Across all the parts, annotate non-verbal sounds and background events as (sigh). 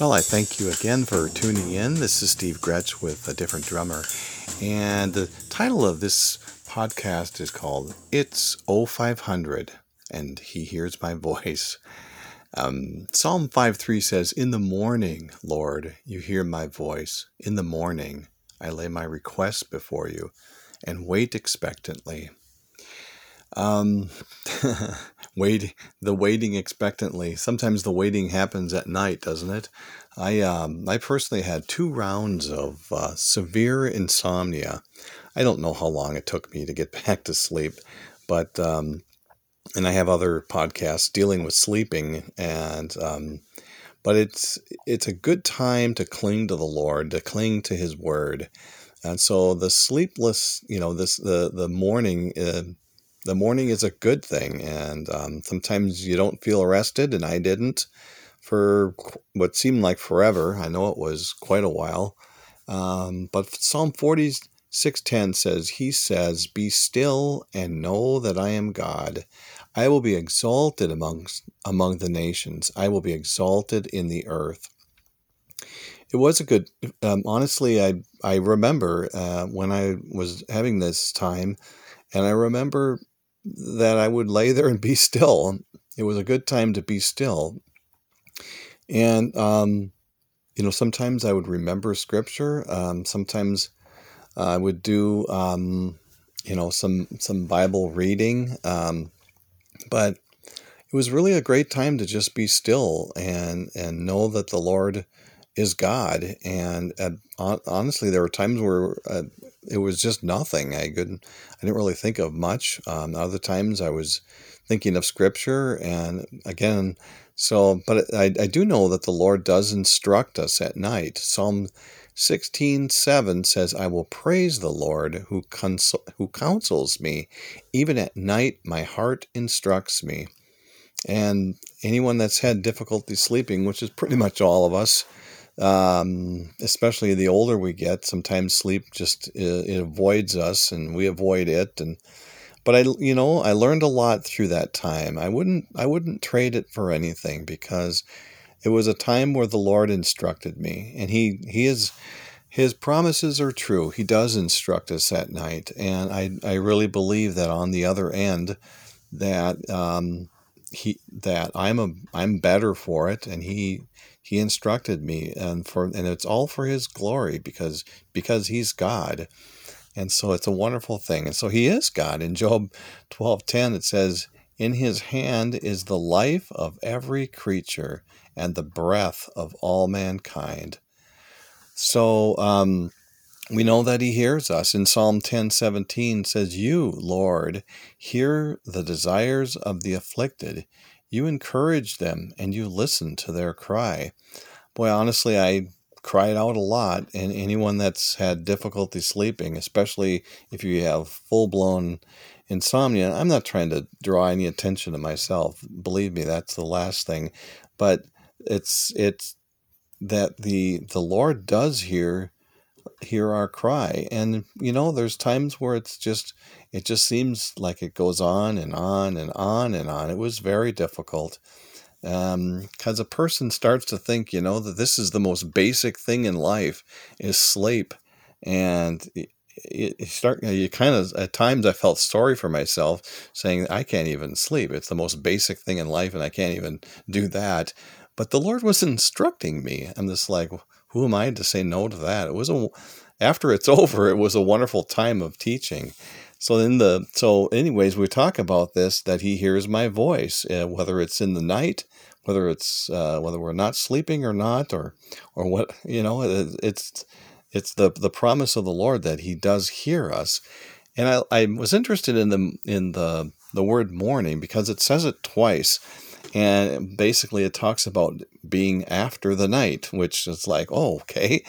Well, I thank you again for tuning in. This is Steve Gretsch with a different drummer. And the title of this podcast is called It's 0500 and He Hears My (laughs) Voice. Um, Psalm 5:3 says, In the morning, Lord, you hear my voice. In the morning, I lay my requests before you and wait expectantly. Um, (laughs) wait, the waiting expectantly. Sometimes the waiting happens at night, doesn't it? I um, I personally had two rounds of uh, severe insomnia. I don't know how long it took me to get (laughs) back to sleep, but um, and I have other podcasts dealing with sleeping and um, but it's it's a good time to cling to the Lord, to cling to His Word, and so the sleepless, you know, this the the morning. Uh, the morning is a good thing, and um, sometimes you don't feel arrested, and I didn't for what seemed like forever. I know it was quite a while, um, but Psalm forty six ten says, "He says, Be still and know that I am God. I will be exalted amongst among the nations. I will be exalted in the earth." It was a good. Um, honestly, I I remember uh, when I was having this time, and I remember that I would lay there and be still. It was a good time to be still. And, um, you know, sometimes I would remember scripture. Um, sometimes I would do, um, you know, some, some Bible reading. Um, but it was really a great time to just be still and, and know that the Lord is God. And uh, honestly, there were times where uh, it was just nothing. I couldn't, I didn't really think of much. Um, other times I was thinking of scripture and again, so, but I, I do know that the Lord does instruct us at night. Psalm 16, 7 says, I will praise the Lord who, consol- who counsels me. Even at night, my heart instructs me. And anyone that's had difficulty sleeping, which is pretty much all of us, um, especially the older we get, sometimes sleep just it, it avoids us and we avoid it. And but I, you know, I learned a lot through that time. I wouldn't, I wouldn't trade it for anything because it was a time where the Lord instructed me, and He, He is, His promises are true. He does instruct us at night, and I, I really believe that on the other end, that um, He, that I'm a, I'm better for it, and He, He instructed me, and for, and it's all for His glory because, because He's God and so it's a wonderful thing. And so he is God. In Job 12:10 it says, "In his hand is the life of every creature and the breath of all mankind." So um, we know that he hears us. In Psalm 10:17 says, "You, Lord, hear the desires of the afflicted. You encourage them and you listen to their cry." Boy, honestly, I cried out a lot. And anyone that's had difficulty sleeping, especially if you have full blown insomnia, I'm not trying to draw any attention to myself. Believe me, that's the last thing. But it's it's that the the Lord does hear hear our cry and you know there's times where it's just it just seems like it goes on and on and on and on it was very difficult because um, a person starts to think, you know, that this is the most basic thing in life is sleep, and you start you kind of at times I felt sorry for myself, saying I can't even sleep. It's the most basic thing in life, and I can't even do that. But the Lord was instructing me. I'm just like, who am I to say no to that? It was a after it's (laughs) over, it was a wonderful time of teaching. So in the so anyways, we talk about this that He hears my voice, uh, whether it's in the night whether it's uh, whether we're not sleeping or not, or or what you know, it's it's the the promise of the Lord that He does hear us. And I, I was interested in the in the the word morning because it says it twice, and basically it talks about being after the night, which is like oh okay,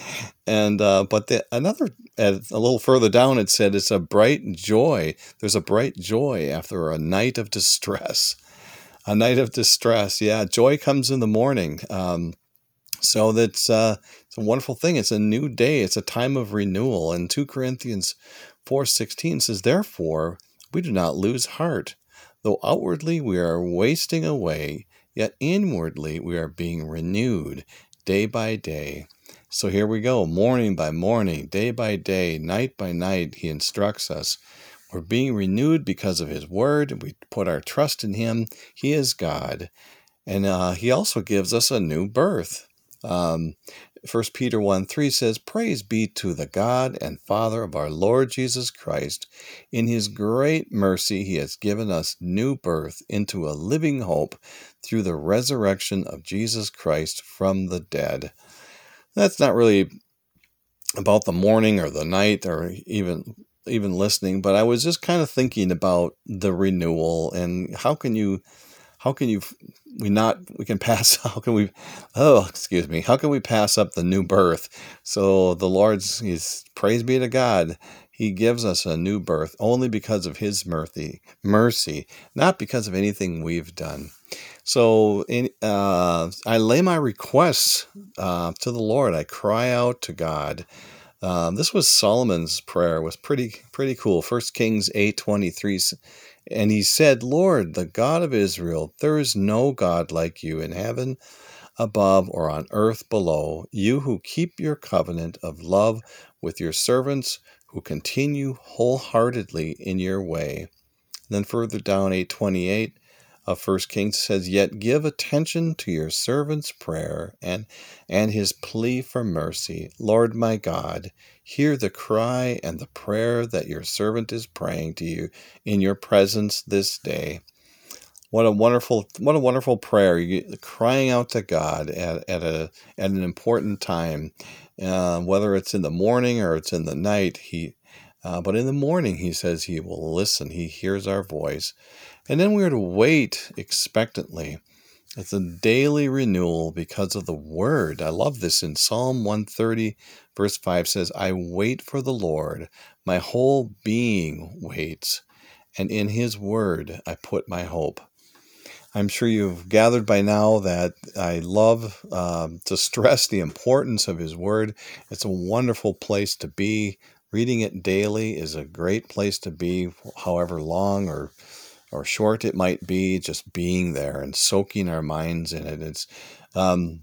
and uh, but the, another a little further down it said it's a bright joy. There's a bright joy after a night of distress a night of distress. Yeah, joy comes in the morning. Um, so that's uh, it's a wonderful thing. It's a new day. It's a time of renewal. And two Corinthians four sixteen says, "Therefore we do not lose heart, though outwardly we are wasting away, yet inwardly we are being renewed day by day. So here we go, morning by morning, day by day, night by night, He instructs us. We're being renewed because of His Word. We put our trust in Him. He is God. And uh, He also gives us a new birth. Um, 1 Peter 1 3 says, Praise be to the God and Father of our Lord Jesus Christ. In his great mercy, he has given us new birth into a living hope through the resurrection of Jesus Christ from the dead. That's not really about the morning or the night or even even listening, but I was just kind of thinking about the renewal and how can you how can you we not we can pass (laughs) how can we oh excuse me how can we pass up the new birth? So the lord's he's praise be to god he gives us a new birth only because of his mercy mercy not because of anything we've done. So in, uh, i lay my requests uh, to the lord. I cry out to god. Um, this was solomon's prayer it was pretty pretty cool. First kings 823 and he said, Lord, the God of Israel, there is no God like you in heaven above or on earth below, you who keep your covenant of love with your servants, who continue wholeheartedly in your way. then further down 828 of First Kings says, Yet give attention to your servant's prayer and, and his plea for mercy. Lord my God, hear the cry and the prayer that your servant is praying to you in your presence this day. What a wonderful, what a wonderful prayer! You crying out to God at, at a at an important time, uh, whether it's in the morning or it's in the night. He, uh, but in the morning, he says he will listen. He hears our voice, and then we are to wait expectantly. It's a daily renewal because of the word. I love this in Psalm 130, verse 5 says, I wait for the Lord. My whole being waits, and in his word I put my hope. I'm sure you've gathered by now that I love um, to stress the importance of His Word. It's a wonderful place to be. Reading it daily is a great place to be, however long or or short it might be, just being there and soaking our minds in it. It's um,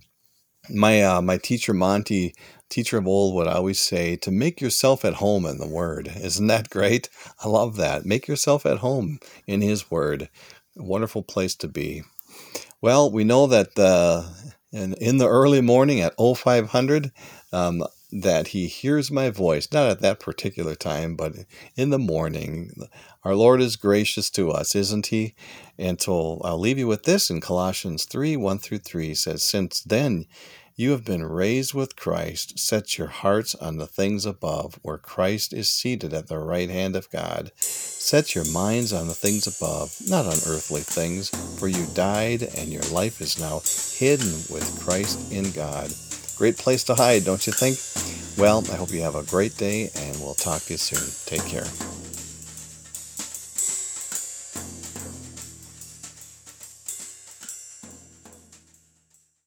my uh, my teacher Monty, teacher of old, would always say to make yourself at home in the Word. Isn't that great? I love that. Make yourself at home in His Word. A wonderful place to be. Well, we know that uh, in, in the early morning at 0500, um, that he hears my voice, not at that particular time, but in the morning. Our Lord is gracious to us, isn't he? And so I'll leave you with this in Colossians 3 1 through 3 says, Since then you have been raised with Christ, set your hearts on the things above, where Christ is seated at the right hand of God. Set your minds on the things above, not on earthly things, for you died, and your life is now hidden with Christ in God. Great place to hide, don't you think? Well, I hope you have a great day, and we'll talk to you soon. Take care.